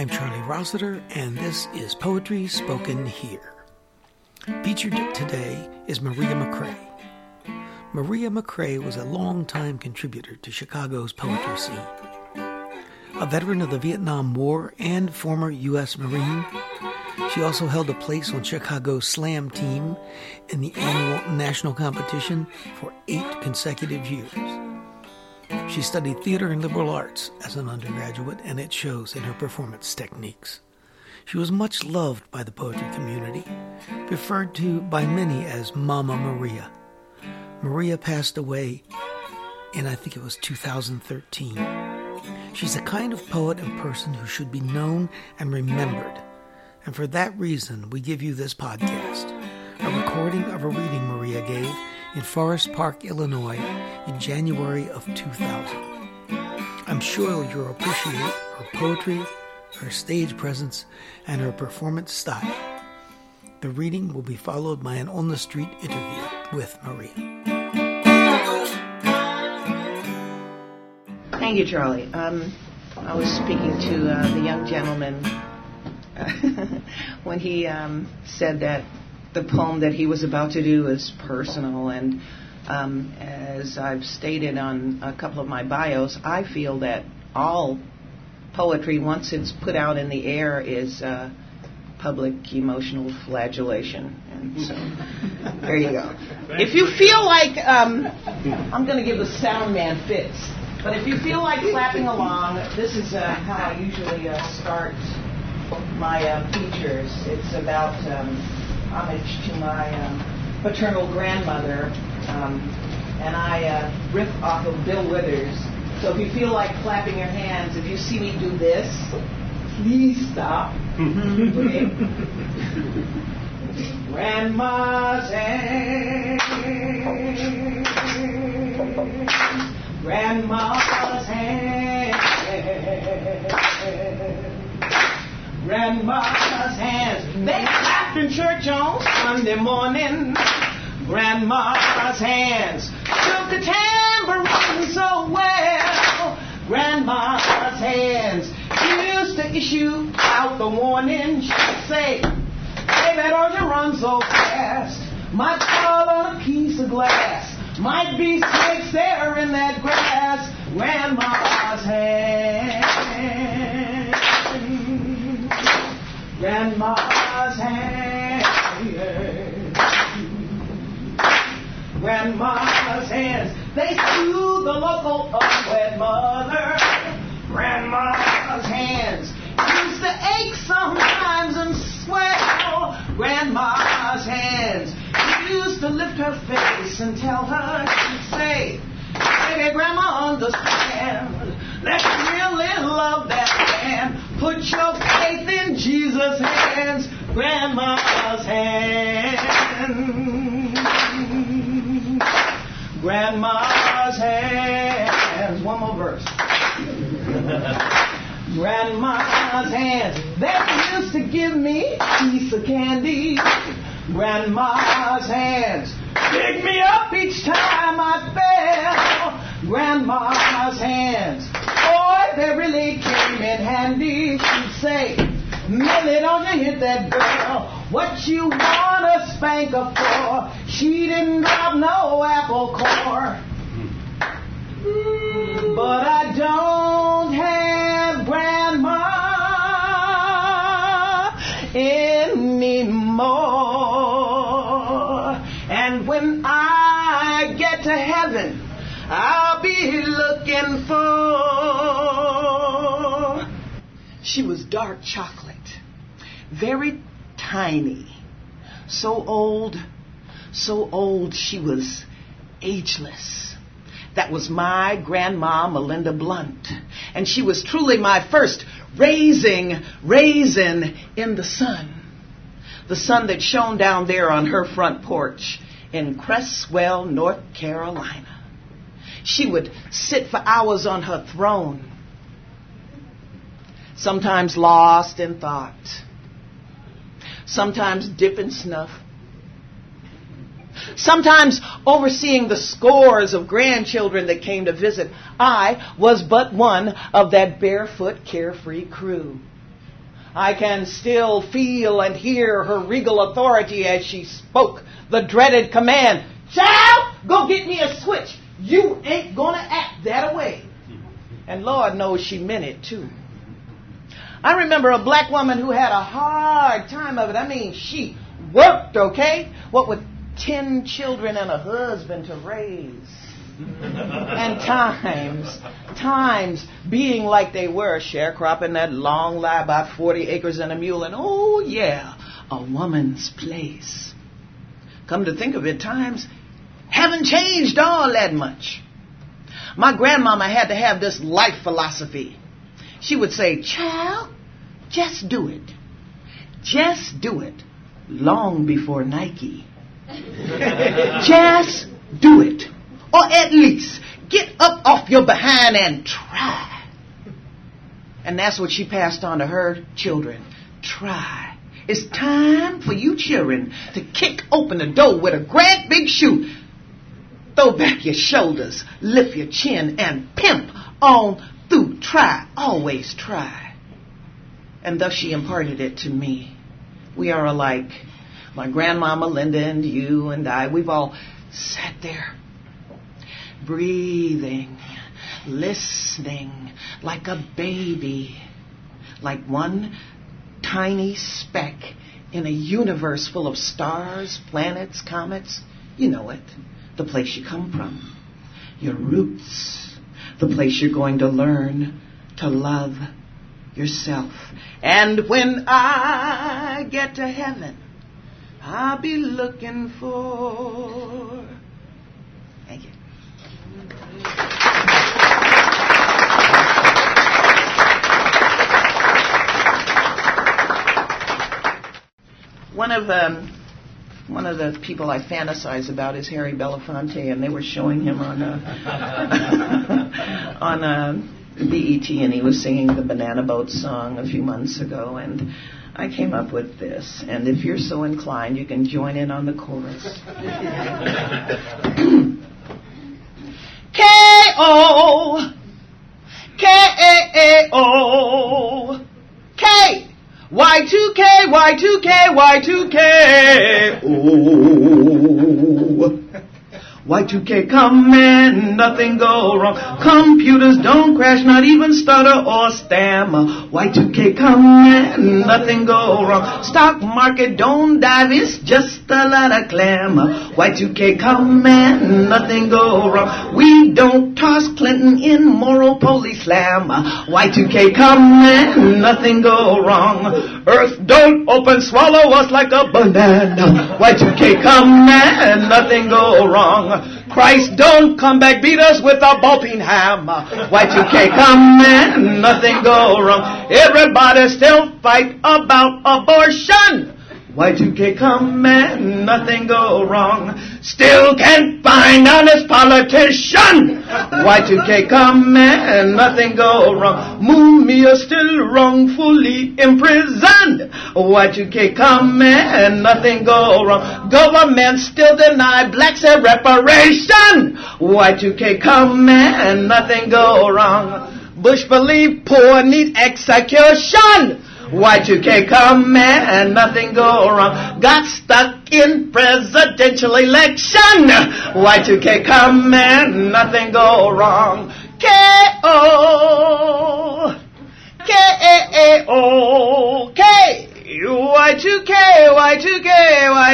I'm Charlie Rossiter, and this is Poetry Spoken Here. Featured today is Maria McCrae. Maria McCrae was a longtime contributor to Chicago's poetry scene. A veteran of the Vietnam War and former U.S. Marine, she also held a place on Chicago's slam team in the annual national competition for eight consecutive years. She studied theater and liberal arts as an undergraduate, and it shows in her performance techniques. She was much loved by the poetry community, referred to by many as Mama Maria. Maria passed away in, I think it was 2013. She's the kind of poet and person who should be known and remembered. And for that reason, we give you this podcast, a recording of a reading Maria gave in Forest Park, Illinois in January of 2000. I'm sure you'll appreciate her poetry, her stage presence, and her performance style. The reading will be followed by an on the street interview with Maria. Thank you, Charlie. Um, I was speaking to uh, the young gentleman when he um, said that the poem that he was about to do is personal, and um, as I've stated on a couple of my bios, I feel that all poetry, once it's put out in the air, is uh, public emotional flagellation. And so, there you go. If you feel like, um, I'm going to give the sound man fits, but if you feel like clapping along, this is uh, how I usually uh, start my uh, features. It's about um, homage to my um, paternal grandmother, um, and I uh, riff off of Bill Withers. So if you feel like clapping your hands, if you see me do this, please stop. Okay? Grandma's hands, Grandma's hands, Grandma's hands. They clapped in church on Sunday morning. Grandma's hands took the tambourine so well. Grandma's hands used to issue out the warning. She'd say, Baby, don't you run so fast. Might fall on a piece of glass. Might be snakes there in that grass. Grandma's hands. Grandma's hands. Grandma's hands. They soothe the local unwed mother. Grandma's hands used to ache sometimes and swell. Grandma's hands used to lift her face and tell her, she'd say, Baby, Grandma, understand. Let's really love that man. Put your faith in Jesus' hands, Grandma's hands. Grandma's Grandma's hands. They used to give me a piece of candy. Grandma's hands. Pick me up each time I fell. Grandma's hands. Boy, they really came in handy. She'd say, Millie, don't you hit that girl. What you wanna spank her for? She didn't drop no apple core. Hmm. But I don't She was dark chocolate, very tiny, so old, so old she was ageless. That was my grandma, Melinda Blunt. And she was truly my first raising raisin in the sun. The sun that shone down there on her front porch in Creswell, North Carolina. She would sit for hours on her throne, sometimes lost in thought, sometimes dipping snuff, sometimes overseeing the scores of grandchildren that came to visit. I was but one of that barefoot, carefree crew. I can still feel and hear her regal authority as she spoke the dreaded command, Child, go get me a switch. You ain't gonna act that way. And Lord knows she meant it too. I remember a black woman who had a hard time of it. I mean, she worked, okay? What with 10 children and a husband to raise. and times, times being like they were, sharecropping that long lie about 40 acres and a mule, and oh yeah, a woman's place. Come to think of it, times haven't changed all that much. My grandmama had to have this life philosophy. She would say, Child, just do it. Just do it. Long before Nike. just do it. Or at least get up off your behind and try. And that's what she passed on to her children. Try. It's time for you children to kick open the door with a great big shoe. Throw back your shoulders, lift your chin, and pimp on through. Try. Always try. And thus she imparted it to me. We are alike. My grandmama Linda and you and I, we've all sat there breathing, listening like a baby, like one tiny speck in a universe full of stars, planets, comets. You know it. The place you come from. Your roots. The place you're going to learn to love yourself. And when I get to heaven, I'll be looking for. Thank you. One of um, one of the people I fantasize about is Harry Belafonte, and they were showing him on a on a BET, and he was singing the Banana Boat song a few months ago, and I came up with this. And if you're so inclined, you can join in on the chorus. K O K A O K Y2K, Y2K, Y2K. Ooh. Y2K come and nothing go wrong. Computers don't crash, not even stutter or stammer. Y2K come and nothing go wrong. Stock market don't dive, it's just a lot of clamor. Y2K come and nothing go wrong. We don't toss Clinton in moral police slammer. Y2K come and nothing go wrong. Earth don't open, swallow us like a banana. Y2K come and nothing go wrong. Christ don't come back, beat us with a bolting hammer. Y2K come and nothing go wrong. Everybody still fight about abortion. Y2K come and nothing go wrong. Still can't find honest politician. Y2K come and nothing go wrong. Mumia still wrongfully imprisoned. Y2K come and nothing go wrong. Government still deny blacks a reparation. Y2K come and nothing go wrong. Bush believe poor need execution. Y2K come and nothing go wrong. Got stuck in presidential election. Y2K come and nothing go wrong. K-O, K-A-A-O, K. Y2K, Y2K,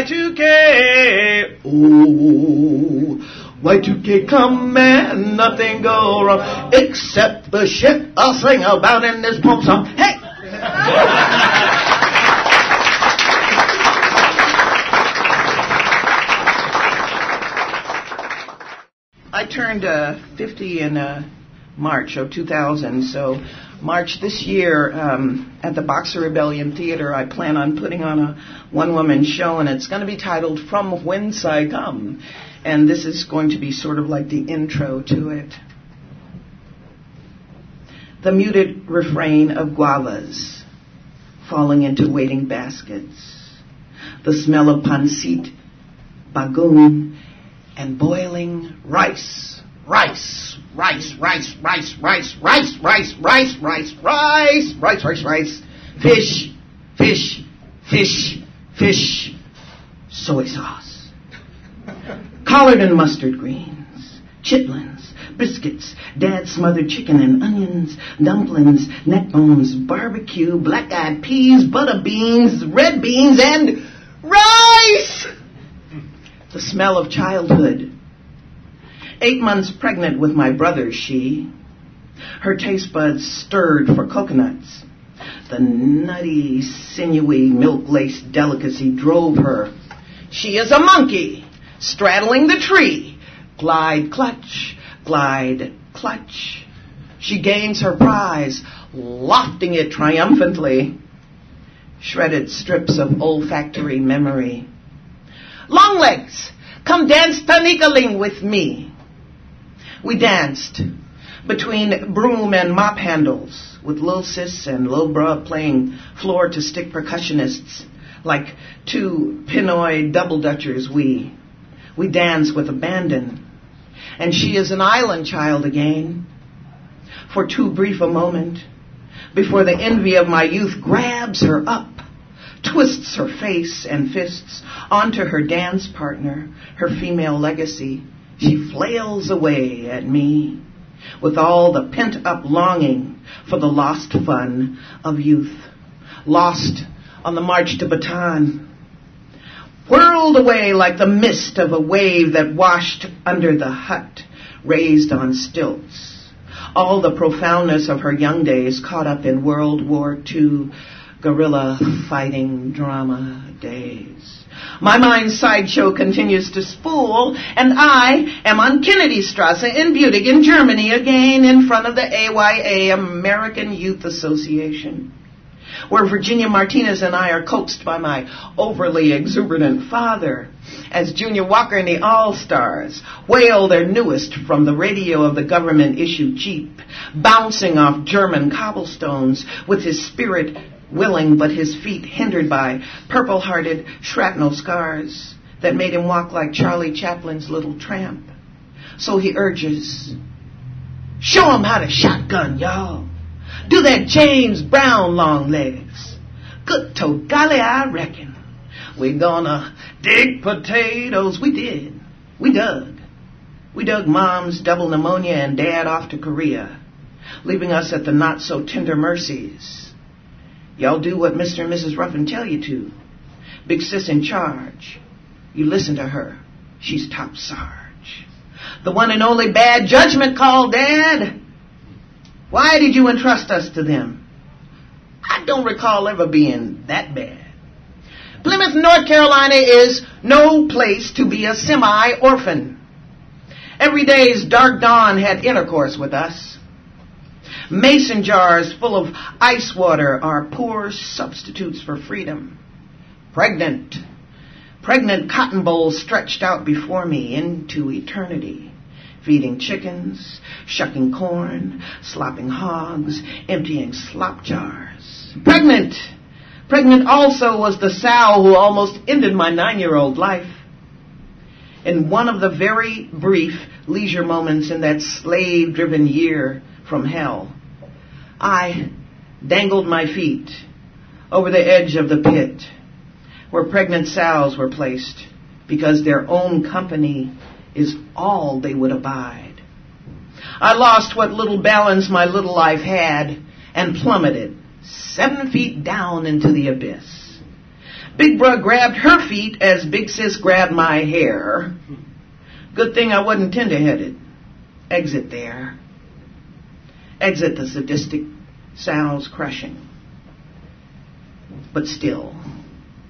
Y2K. Ooh. Y2K come and nothing go wrong except the shit I'll sing about in this poem song. Hey! I turned uh, 50 in uh, March of 2000, so March this year um, at the Boxer Rebellion Theater, I plan on putting on a one-woman show, and it's going to be titled "From Whence I Come," and this is going to be sort of like the intro to it. The muted refrain of guavas falling into waiting baskets, the smell of pancit, bagoong, and boiling. Rice, rice, rice, rice, rice, rice, rice, rice, rice, rice, rice, rice, rice, rice. fish, fish, fish, fish, soy sauce, collard and mustard greens, chitlins, biscuits, dad's smothered chicken and onions, dumplings, neck bones, barbecue, black-eyed peas, butter beans, red beans, and rice! The smell of childhood. Eight months pregnant with my brother, she. Her taste buds stirred for coconuts. The nutty, sinewy, milk-laced delicacy drove her. She is a monkey, straddling the tree. Glide, clutch, glide, clutch. She gains her prize, lofting it triumphantly. Shredded strips of olfactory memory. Longlegs, come dance tinikling with me. We danced between broom and mop handles with Lil Sis and Lil Bruh playing floor to stick percussionists like two Pinoy double dutchers we. We dance with abandon. And she is an island child again for too brief a moment before the envy of my youth grabs her up, twists her face and fists onto her dance partner, her female legacy. She flails away at me with all the pent up longing for the lost fun of youth, lost on the march to Bataan, whirled away like the mist of a wave that washed under the hut raised on stilts. All the profoundness of her young days caught up in World War II guerrilla fighting drama days. My mind's sideshow continues to spool, and I am on Kennedy Strasse in Butig, in Germany, again in front of the AYA, American Youth Association, where Virginia Martinez and I are coaxed by my overly exuberant father as Junior Walker and the All-Stars wail their newest from the radio of the government issue Jeep, bouncing off German cobblestones with his spirit willing but his feet hindered by purple-hearted shrapnel scars that made him walk like Charlie Chaplin's little tramp. So he urges, show him how to shotgun, y'all. Do that James Brown long legs. Good to golly, I reckon. We gonna dig potatoes. We did. We dug. We dug mom's double pneumonia and dad off to Korea, leaving us at the not so tender mercies Y'all do what Mr. and Mrs. Ruffin tell you to. Big sis in charge. You listen to her. She's top sarge. The one and only bad judgment call, Dad. Why did you entrust us to them? I don't recall ever being that bad. Plymouth, North Carolina is no place to be a semi-orphan. Every day's dark dawn had intercourse with us. Mason jars full of ice water are poor substitutes for freedom. Pregnant. Pregnant cotton bowls stretched out before me into eternity. Feeding chickens, shucking corn, slopping hogs, emptying slop jars. Pregnant! Pregnant also was the sow who almost ended my nine-year-old life. In one of the very brief leisure moments in that slave-driven year from hell, I dangled my feet over the edge of the pit where pregnant sows were placed because their own company is all they would abide. I lost what little balance my little life had and plummeted seven feet down into the abyss. Big Bruh grabbed her feet as Big Sis grabbed my hair. Good thing I wasn't tender-headed. Exit there. Exit the sadistic sounds crushing, but still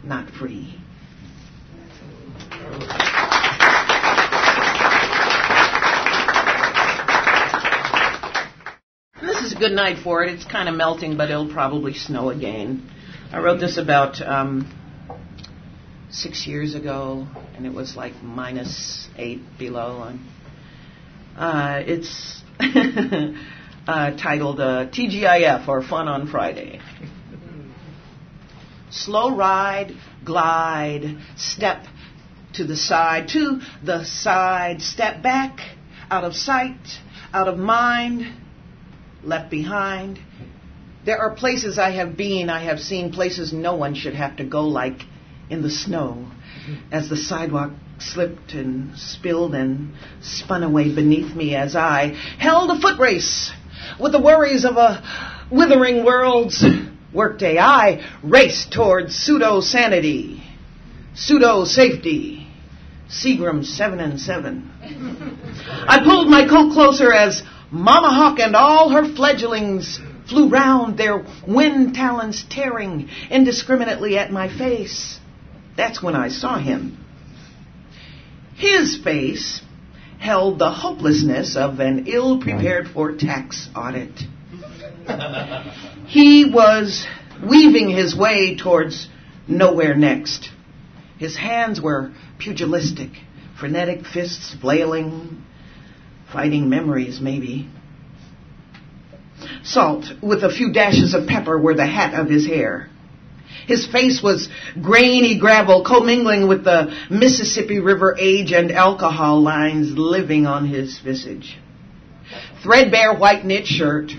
not free. This is a good night for it. It's kind of melting, but it'll probably snow again. I wrote this about um, six years ago, and it was like minus eight below. Uh, it's uh, titled uh, TGIF or Fun on Friday. Slow ride, glide, step to the side, to the side, step back, out of sight, out of mind, left behind. There are places I have been, I have seen places no one should have to go, like in the snow, as the sidewalk slipped and spilled and spun away beneath me as I held a foot race with the worries of a withering world's workday. I raced towards pseudo sanity, pseudo safety, Seagram 7 and 7. I pulled my coat closer as Mama Hawk and all her fledglings flew round, their wind talons tearing indiscriminately at my face. That's when I saw him. His face held the hopelessness of an ill prepared for tax audit. he was weaving his way towards nowhere next. His hands were pugilistic, frenetic fists flailing, fighting memories, maybe. Salt with a few dashes of pepper were the hat of his hair. His face was grainy gravel commingling with the Mississippi River age and alcohol lines living on his visage. Threadbare white knit shirt,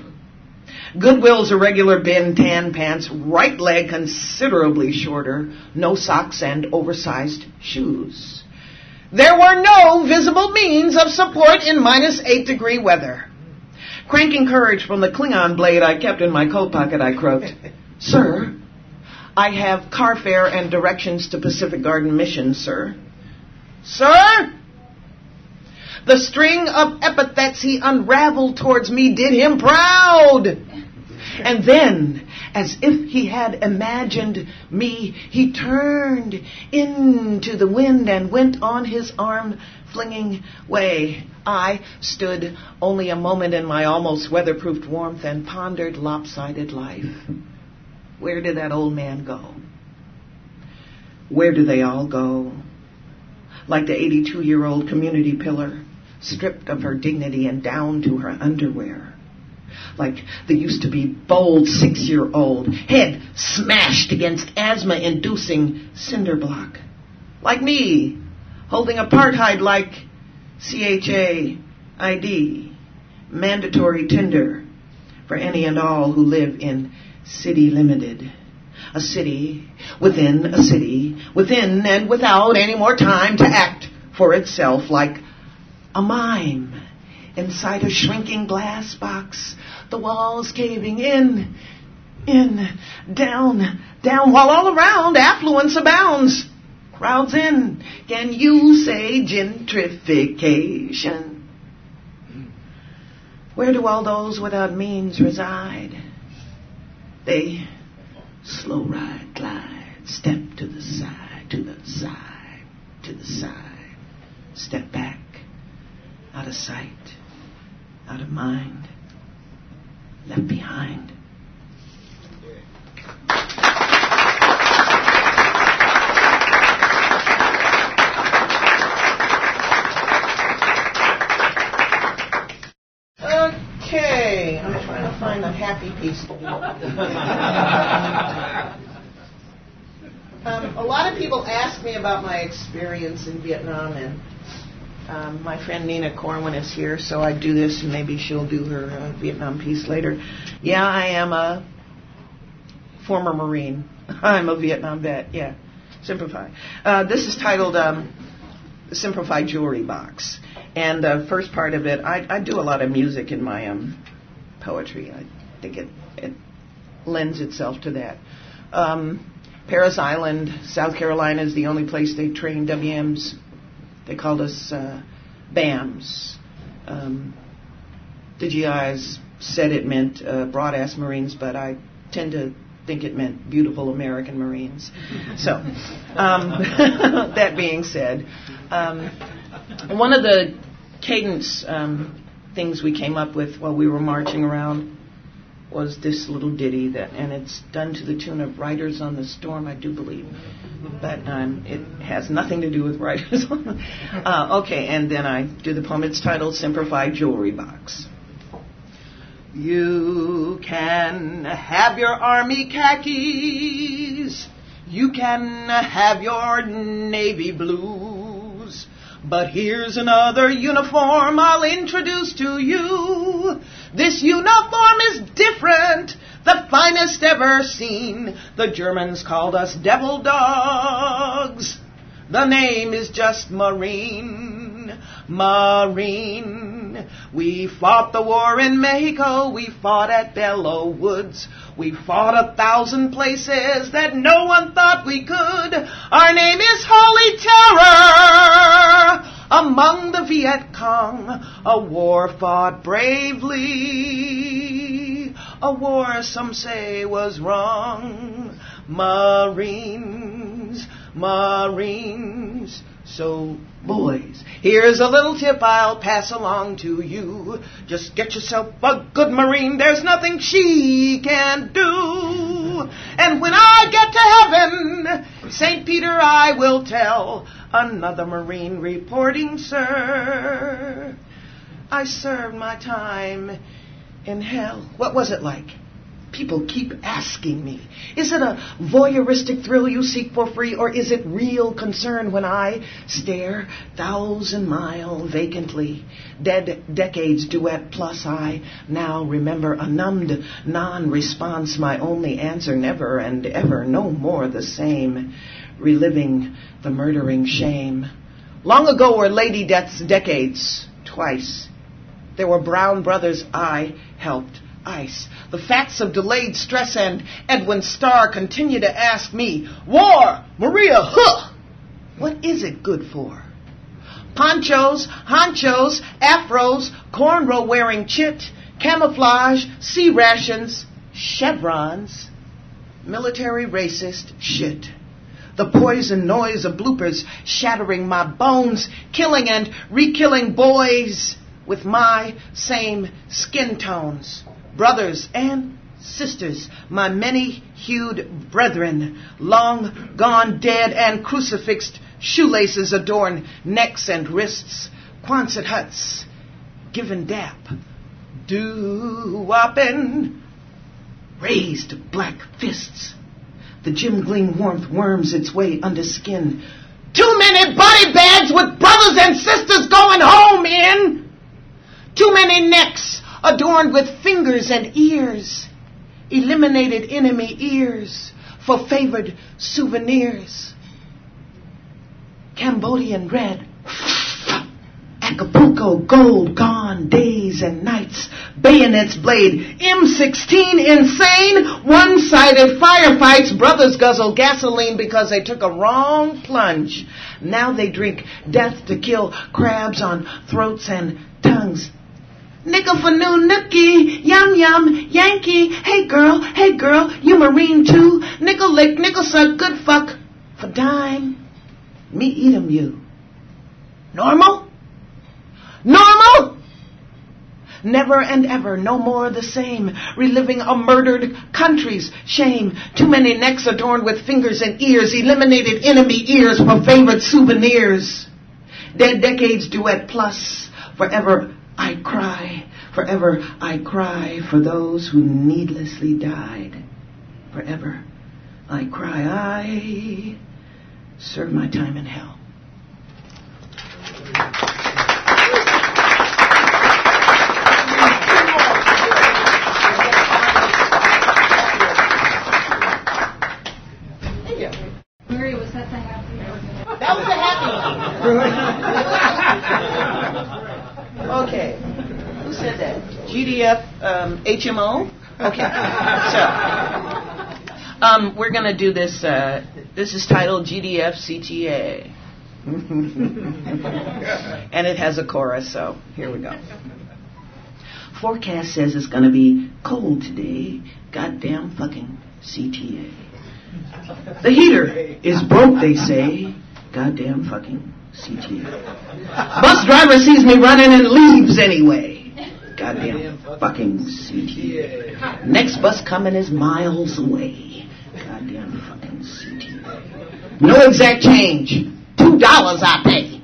Goodwill's irregular bin tan pants, right leg considerably shorter, no socks and oversized shoes. There were no visible means of support in minus eight degree weather. Cranking courage from the Klingon blade I kept in my coat pocket, I croaked, Sir, I have car fare and directions to Pacific Garden Mission, sir. Sir? The string of epithets he unraveled towards me did him proud. And then, as if he had imagined me, he turned into the wind and went on his arm flinging way. I stood only a moment in my almost weatherproofed warmth and pondered lopsided life. Where did that old man go? Where do they all go? Like the 82 year old community pillar, stripped of her dignity and down to her underwear. Like the used to be bold six year old, head smashed against asthma inducing cinder block. Like me, holding apartheid like CHA ID, mandatory Tinder for any and all who live in City Limited. A city within a city, within and without any more time to act for itself like a mime inside a shrinking glass box, the walls caving in, in, down, down, while all around affluence abounds. Crowds in. Can you say gentrification? Where do all those without means reside? They slow ride, glide, step to the side, to the side, to the side, step back, out of sight, out of mind, left behind. Okay, I'm trying to find a happy, peaceful um, a lot of people ask me about my experience in Vietnam, and um, my friend Nina Corwin is here, so I do this, and maybe she'll do her uh, Vietnam piece later. Yeah, I am a former Marine. I'm a Vietnam vet. Yeah, Simplify. Uh, this is titled um, "Simplify Jewelry Box." And the first part of it, I, I do a lot of music in my um, poetry. I think it, it lends itself to that. Um, Parris Island, South Carolina, is the only place they train WMs. They called us uh, BAMs. Um, the GIs said it meant uh, broad ass Marines, but I tend to think it meant beautiful American Marines. So, um, that being said, um, one of the cadence um, things we came up with while we were marching around was this little ditty that, and it's done to the tune of "Riders on the Storm," I do believe, but um, it has nothing to do with riders. uh, okay, and then I do the poem. It's titled "Simplified Jewelry Box." You can have your army khakis. You can have your navy blues. but here's another uniform I'll introduce to you. This uniform is different the finest ever seen. The Germans called us devil dogs. The name is just Marine. Marine. We fought the war in Mexico. We fought at Belleau Woods. We fought a thousand places that no one thought we could. Our name is Holy Terror. Among the Viet Cong, a war fought bravely. A war some say was wrong. Marines, Marines. So, boys, here's a little tip I'll pass along to you. Just get yourself a good Marine. There's nothing she can do. And when I get to heaven, St. Peter I will tell another Marine reporting, sir. I served my time in hell. What was it like? People keep asking me, is it a voyeuristic thrill you seek for free, or is it real concern when I stare thousand mile vacantly? Dead decades duet plus I now remember a numbed non-response, my only answer never and ever, no more the same, reliving the murdering shame. Long ago were Lady Death's decades, twice. There were brown brothers I helped ice. The facts of delayed stress and Edwin Starr continue to ask me, War! Maria, huh! What is it good for? Ponchos, honchos, afros, cornrow wearing chit, camouflage, C-rations, chevrons, military racist shit. The poison noise of bloopers shattering my bones, killing and re-killing boys with my same skin tones brothers and sisters, my many hued brethren, long gone dead and crucifixed, shoelaces adorn necks and wrists, Quonset huts, given dap, doo woppin', raised black fists. The Jim Beam warmth worms its way under skin. Too many body bags with brothers and sisters going home in. Too many necks adorned with fingers and ears, eliminated enemy ears for favored souvenirs. Cambodian red, Acapulco gold, gone days and nights, bayonets blade, M16 insane, one-sided firefights, brothers guzzle gasoline because they took a wrong plunge. Now they drink death to kill crabs on throats and tongues. Nickel for new nookie, yum yum, Yankee, hey girl, hey girl, you marine too, nickel lick, nickel suck, good fuck, for dime, me eat 'em you. Normal? Normal? Never and ever, no more the same, reliving a murdered country's shame. Too many necks adorned with fingers and ears, eliminated enemy ears for favorite souvenirs. Dead decades duet plus, forever I cry, forever I cry for those who needlessly died. Forever I cry, I serve my time in hell. Mary, was that the happy? That was a happy. okay. Who said that? GDF um, HMO? Okay. So, um, we're going to do this. Uh, this is titled GDF CTA. and it has a chorus, so here we go. Forecast says it's going to be cold today. Goddamn fucking CTA. The heater is broke, they say. Goddamn fucking CTA. Bus driver sees me running and leaves anyway. Goddamn fucking CTA. Next bus coming is miles away. Goddamn fucking CTA. No exact change. Two dollars I pay.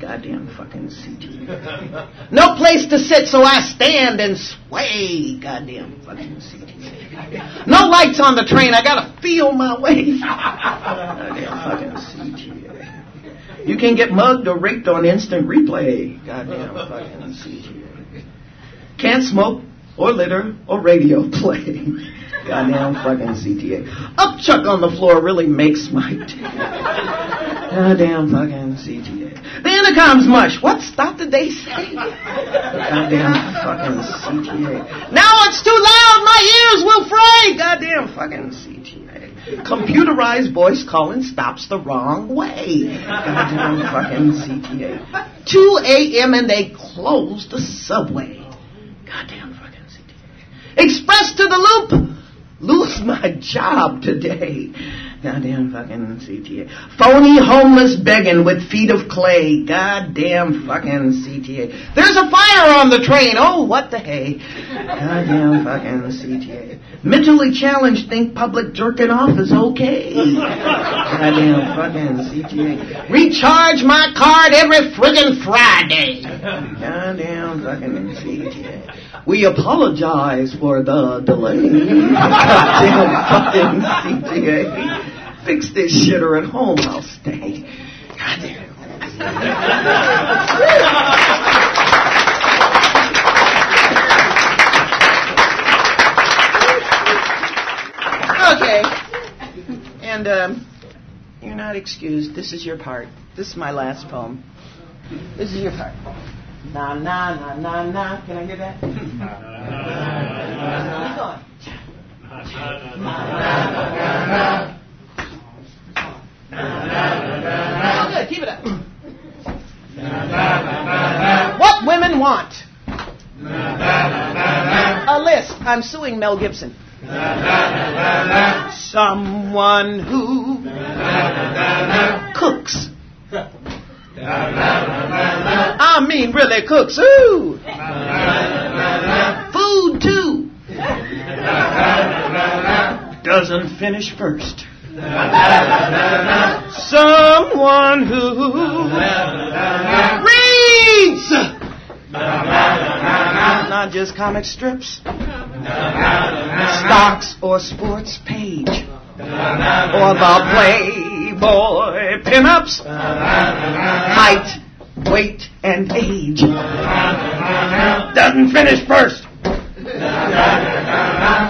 Goddamn fucking CTA. No place to sit, so I stand and sway. Goddamn fucking CTA. No lights on the train. I gotta feel my way. Goddamn fucking CTA. You can get mugged or raped on instant replay. Goddamn fucking CTA. Can't smoke or litter or radio play. Goddamn fucking CTA. Upchuck on the floor really makes my day. Goddamn fucking CTA. The intercom's mush. What stop did they say? Goddamn fucking CTA. Now it's too loud. My ears will fray. Goddamn fucking CTA. Computerized voice calling stops the wrong way. Goddamn fucking CTA. 2 a.m. and they close the subway. Goddamn fucking CTA. Express to the loop. Lose my job today. Goddamn fucking CTA. Phony homeless begging with feet of clay. Goddamn fucking CTA. There's a fire on the train. Oh, what the hey. Goddamn fucking CTA. Mentally challenged think public jerking off is okay. Goddamn fucking CTA. Recharge my card every friggin' Friday. Goddamn fucking CTA. We apologize for the delay. Goddamn fucking CTA. Fix this shit or at home I'll stay. Goddamn. okay. And um, you're not excused. This is your part. This is my last poem. This is your part. Na na na na na. Can I hear that? Keep going. Good. Keep it up. What women want? A list. I'm suing Mel Gibson. Someone who cooks. I mean, really cooks. Ooh. Food too. Doesn't finish first. Someone who reads. Not just comic strips. Stocks or sports page. Or the Playboy pinups. Height, weight, and age. Doesn't finish first.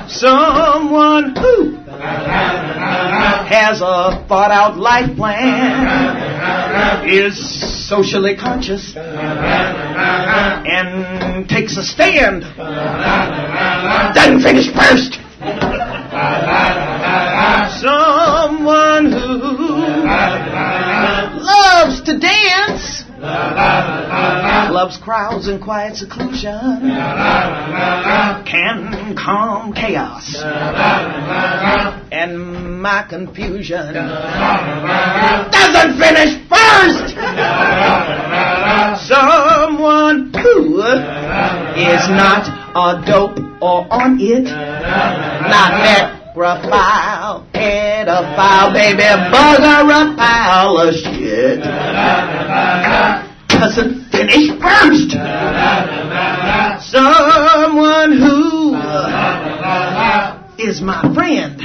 Someone who has a thought out life plan, is socially conscious, and takes a stand. Doesn't finish first. Someone who loves to dance, loves crowds and quiet seclusion, can calm chaos and my confusion. Doesn't finish first. Someone who is not a dope or on it, not necrophile, pedophile, baby, a bugger a pile of shit. Doesn't finish first. Someone who is my friend.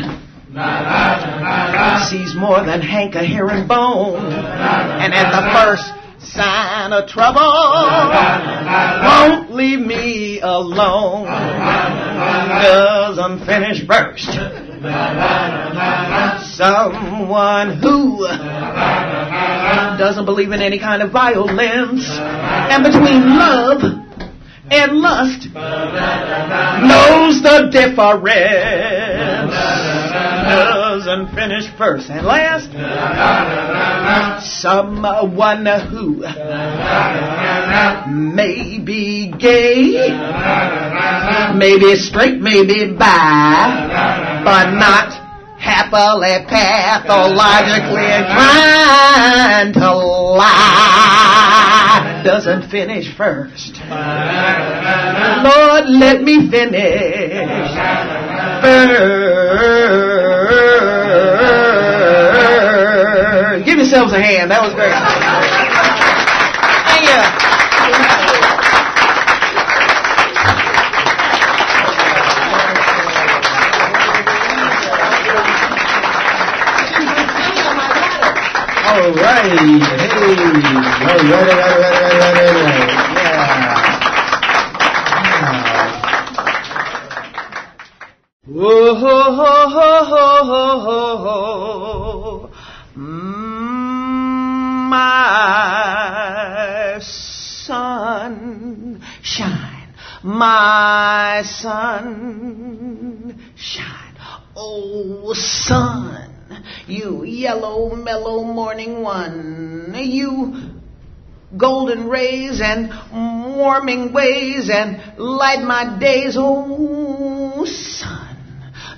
Sees more than Hank a herringbone. And at the first sign of trouble, won't leave me alone. Doesn't finish first. Someone who doesn't believe in any kind of violence. And between love and lust knows the difference. Finish first and last. Someone who may be gay, maybe straight, maybe bi, but not happily pathologically inclined to lie. Doesn't finish first. Lord, let me finish. Give yourselves a hand. That was great. Thank you. All right. Hey. All right, all right, all right, all right, all right, Whoa, my sun shine, my sun shine. Oh, sun, you yellow, mellow morning one, you golden rays and warming ways and light my days. Oh.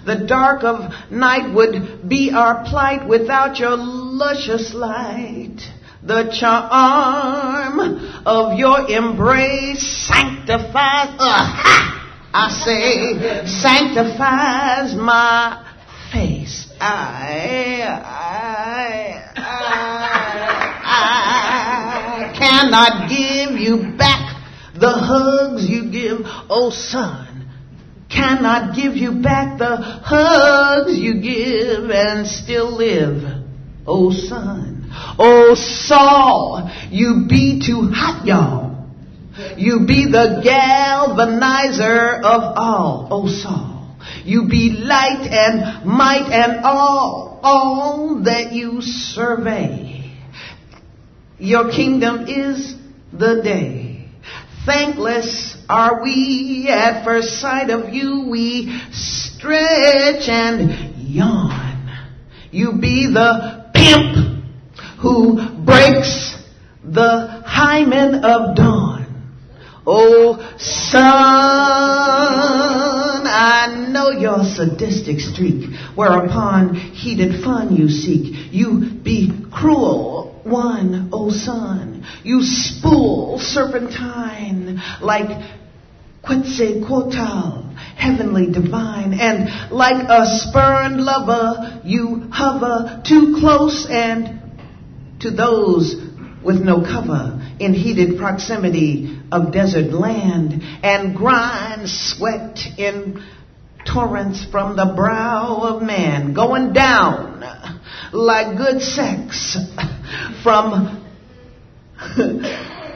The dark of night would be our plight without your luscious light. The charm of your embrace sanctifies, uh, I say, sanctifies my face. I, I, I, I cannot give you back the hugs you give, oh son cannot give you back the hugs you give and still live. Oh son, oh Saul, you be too hot, y'all. You be the galvanizer of all. Oh Saul, you be light and might and all, all that you survey. Your kingdom is the day. Thankless are we at first sight of you. We stretch and yawn. You be the pimp who breaks the hymen of dawn. Oh, son, I know your sadistic streak, whereupon heated fun you seek. You be cruel one, oh sun, You spool serpentine like Quetzalcoatl, heavenly divine, and like a spurned lover, you hover too close and to those with no cover in heated proximity of desert land. And grind sweat in torrents from the brow of man going down like good sex from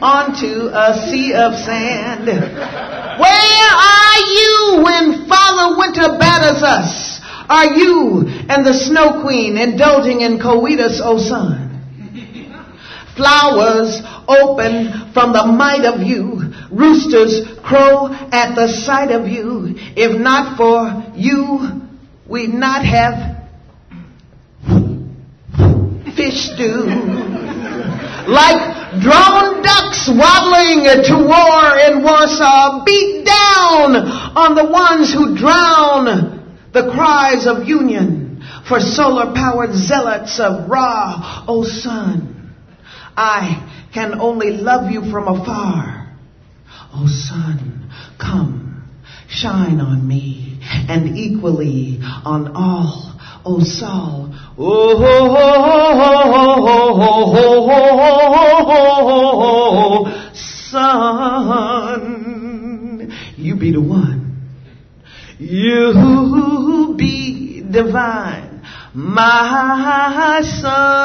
onto a sea of sand. Where are you when Father Winter batters us? Are you and the Snow Queen indulging in coitus, O son? Flowers open from the might of you. Roosters crow at the sight of you. If not for you, we'd not have fish do. Like drawn ducks waddling to war in Warsaw, beat down on the ones who drown the cries of union for solar powered zealots of Ra, O sun. I can only love you from afar. O sun, come, shine on me, and equally on all. O Saul, oh, son, you be the one. You be divine my son,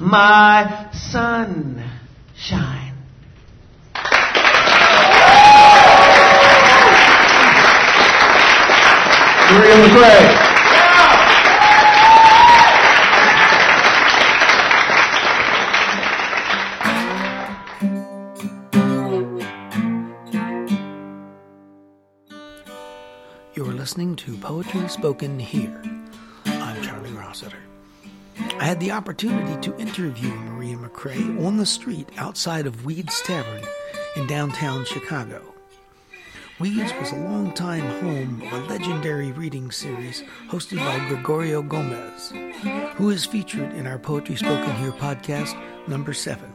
my sunshine. Maria McRae. You're listening to Poetry Spoken Here. I'm Charlie Rossiter. I had the opportunity to interview Maria McRae on the street outside of Weeds Tavern in downtown Chicago. Weeds was a long-time home of a legendary reading series hosted by Gregorio Gomez, who is featured in our Poetry Spoken Here podcast number seven.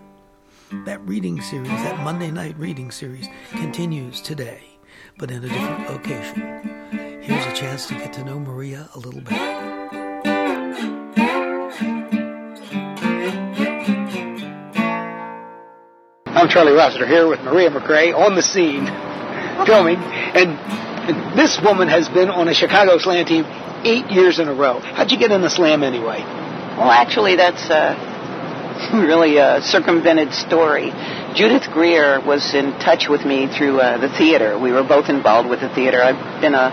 That reading series, that Monday night reading series, continues today, but in a different location. Here's a chance to get to know Maria a little better. I'm Charlie Rossiter here with Maria McRae on the scene filming. And this woman has been on a Chicago slam team eight years in a row. How'd you get in the slam anyway? Well, actually, that's a really a circumvented story. Judith Greer was in touch with me through uh, the theater. We were both involved with the theater. I've been a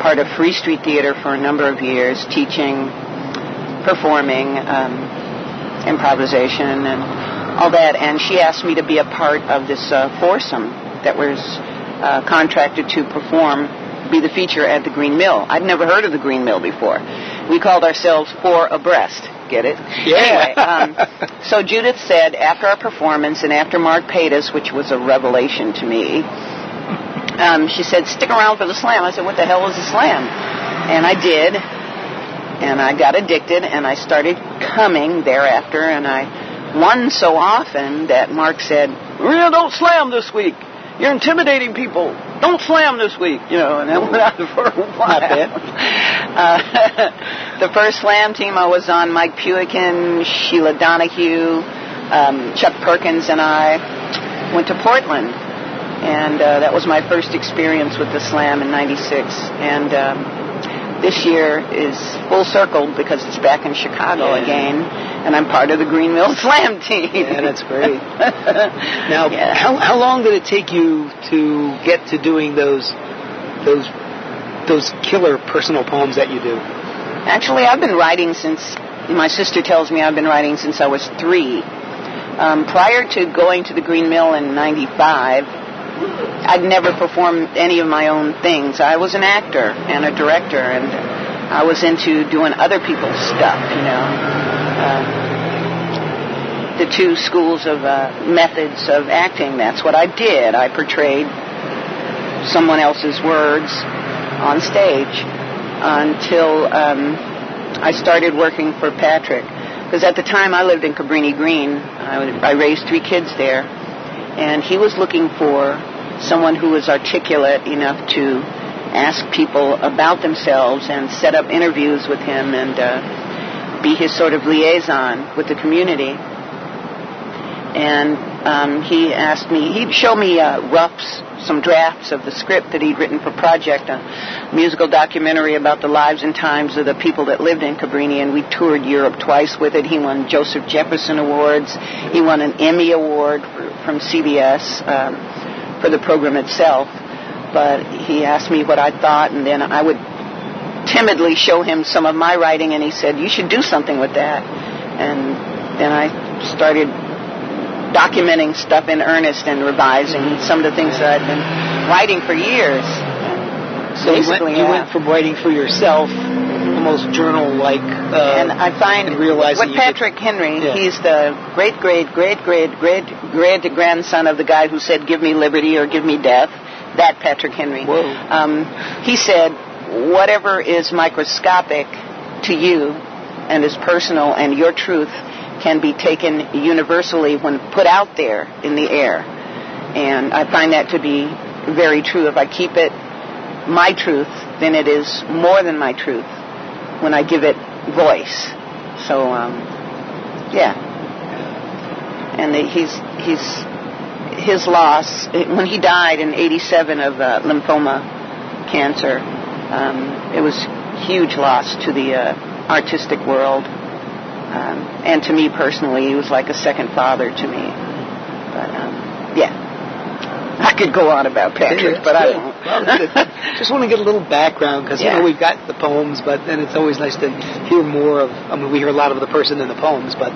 part of Free Street Theater for a number of years, teaching, performing, um, improvisation, and all that. And she asked me to be a part of this uh, foursome that was uh, contracted to perform, be the feature at the Green Mill. I'd never heard of the Green Mill before. We called ourselves Four Abreast. Get it? Yeah. Anyway, um, so Judith said after our performance and after Mark paid us, which was a revelation to me, um, she said, stick around for the slam. I said, what the hell is a slam? And I did. And I got addicted and I started coming thereafter and I won so often that Mark said, Maria, don't slam this week. You're intimidating people. Don't slam this week. You know, and that went on for a while. Uh, the first slam team I was on, Mike Pewican, Sheila Donahue, um, Chuck Perkins, and I went to Portland. And uh, that was my first experience with the slam in 96. And um, this year is full circle because it's back in Chicago Yeah. again. And I'm part of the Green Mill Slam team. Yeah, that's great. Now, Yeah. how how long did it take you to get to doing those those those killer personal poems that you do? Actually, I've been writing since, my sister tells me I've been writing since I was three. Um, prior to going to the Green Mill in 95, I'd never performed any of my own things. I was an actor and a director, and I was into doing other people's stuff, you know. Uh, the two schools of uh, methods of acting, that's what I did. I portrayed someone else's words on stage until um, I started working for Patrick. Because at the time I lived in Cabrini Green, I, I raised three kids there, and he was looking for someone who was articulate enough to ask people about themselves and set up interviews with him and uh, be his sort of liaison with the community and um, he asked me, he'd show me uh, roughs, some drafts of the script that he'd written for Project, a musical documentary about the lives and times of the people that lived in Cabrini, and we toured Europe twice with it. He won Joseph Jefferson Awards. He won an Emmy Award for, from CBS um, for the program itself. But he asked me what I thought, and then I would timidly show him some of my writing, and he said, "You should do something with that." And then I started documenting stuff in earnest and revising some of the things that I'd been writing for years. So you went, you went from writing for yourself, almost journal-like, uh, and I find and realizing what you could- Patrick Henry, Yeah. he's the great, great, great, great, great, great grandson of the guy who said, "Give me liberty or give me death." That Patrick Henry. Whoa. Um, he said, "Whatever is microscopic to you and is personal, and your truth can be taken universally when put out there in the air." And I find that to be very true. If I keep it my truth, then it is more than my truth when I give it voice. So, um, yeah. And he's he's his loss when he died in '87 of uh, lymphoma cancer. Um, it was huge loss to the uh, artistic world, um, and to me personally, he was like a second father to me. But um, yeah, I could go on about Patrick, but I Good. won't. Well. Just want to get a little background because you know we've got the poems, but then it's always nice to hear more of. I mean, we hear a lot of the person in the poems, but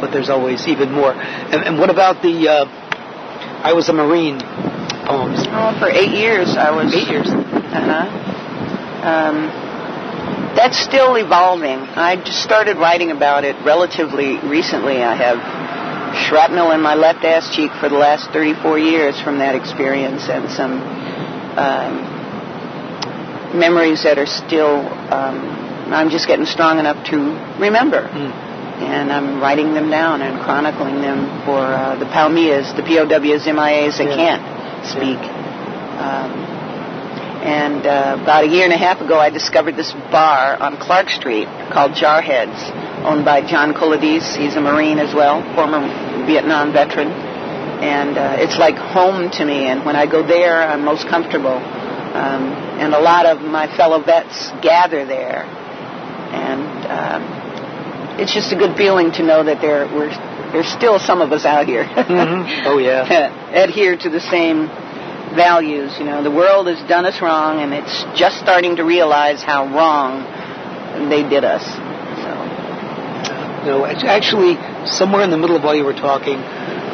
but there's always even more. And, and what about the uh, "I Was a Marine" poems? Oh, for eight years I was. Eight years. Uh-huh. Um, that's still evolving. I just started writing about it relatively recently. I have shrapnel in my left ass cheek for the last 34 years from that experience and some um, memories that are still, um, I'm just getting strong enough to remember. And I'm writing them down and chronicling them for uh, the Palmias, the POWs, MIAs that Yeah. can't speak. Um, and uh, about a year and a half ago, I discovered this bar on Clark Street called Jarheads, owned by John Colodis. He's a Marine as well, former Vietnam veteran. And uh, it's like home to me. And when I go there, I'm most comfortable. Um, and a lot of my fellow vets gather there. And um, it's just a good feeling to know that there we're there's still some of us out here. Mm-hmm. Oh yeah. adhere to the same values. You know, the world has done us wrong, and it's just starting to realize how wrong they did us. No, act- actually, somewhere in the middle of while you were talking,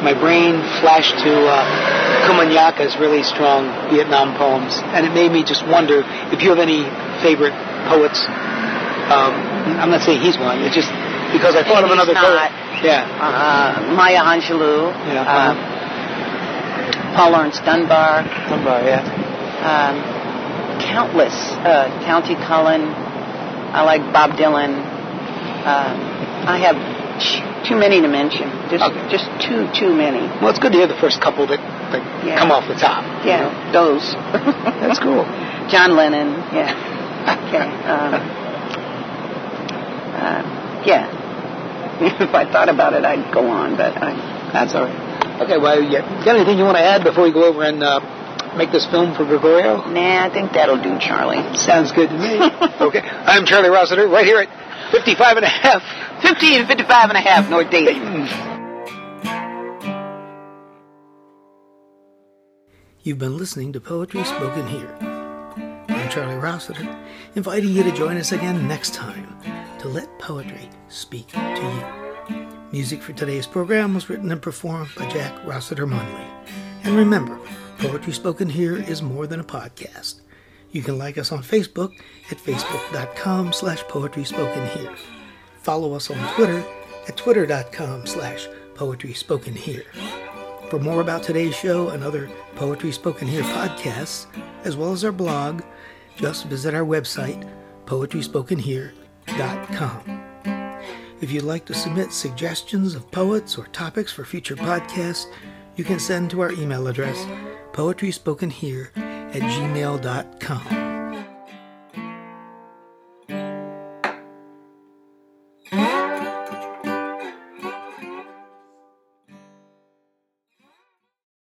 my brain flashed to uh, Komunyakaa's really strong Vietnam poems, and it made me just wonder if you have any favorite poets. Um, I'm not saying he's one. It's just because I thought of another not. poet. Yeah. uh, Maya Angelou, Yeah, uh, Paul Laurence Dunbar, Dunbar, yeah. um, countless. Uh, Countee Cullen. I like Bob Dylan. Um, I have too many to mention. Just, Okay. just too, too many. Well, it's good to hear the first couple that, that Yeah. come off the top. you Yeah, know? those. That's cool. John Lennon. Yeah. Okay. Um, uh, yeah. if I thought about it, I'd go on, but I. That's all right. Okay, well, you got anything you want to add before we go over and uh, make this film for Gregorio? Nah, I think that'll do, Charlie. Sounds good to me. okay, I'm Charlie Rossiter, right here at 55 and a half. 50 and 55 and a half, North Dayton. You've been listening to Poetry Spoken Here. I'm Charlie Rossiter, inviting you to join us again next time to let poetry speak to you. Music for today's program was written and performed by Jack Rossiter Munley. And remember, Poetry Spoken Here is more than a podcast. You can like us on Facebook at facebook.com slash poetry spoken here. Follow us on Twitter at twitter.com slash poetry spoken here. For more about today's show and other Poetry Spoken Here podcasts, as well as our blog, just visit our website, poetryspokenhere.com. If you'd like to submit suggestions of poets or topics for future podcasts, you can send to our email address, poetryspokenhere at gmail.com.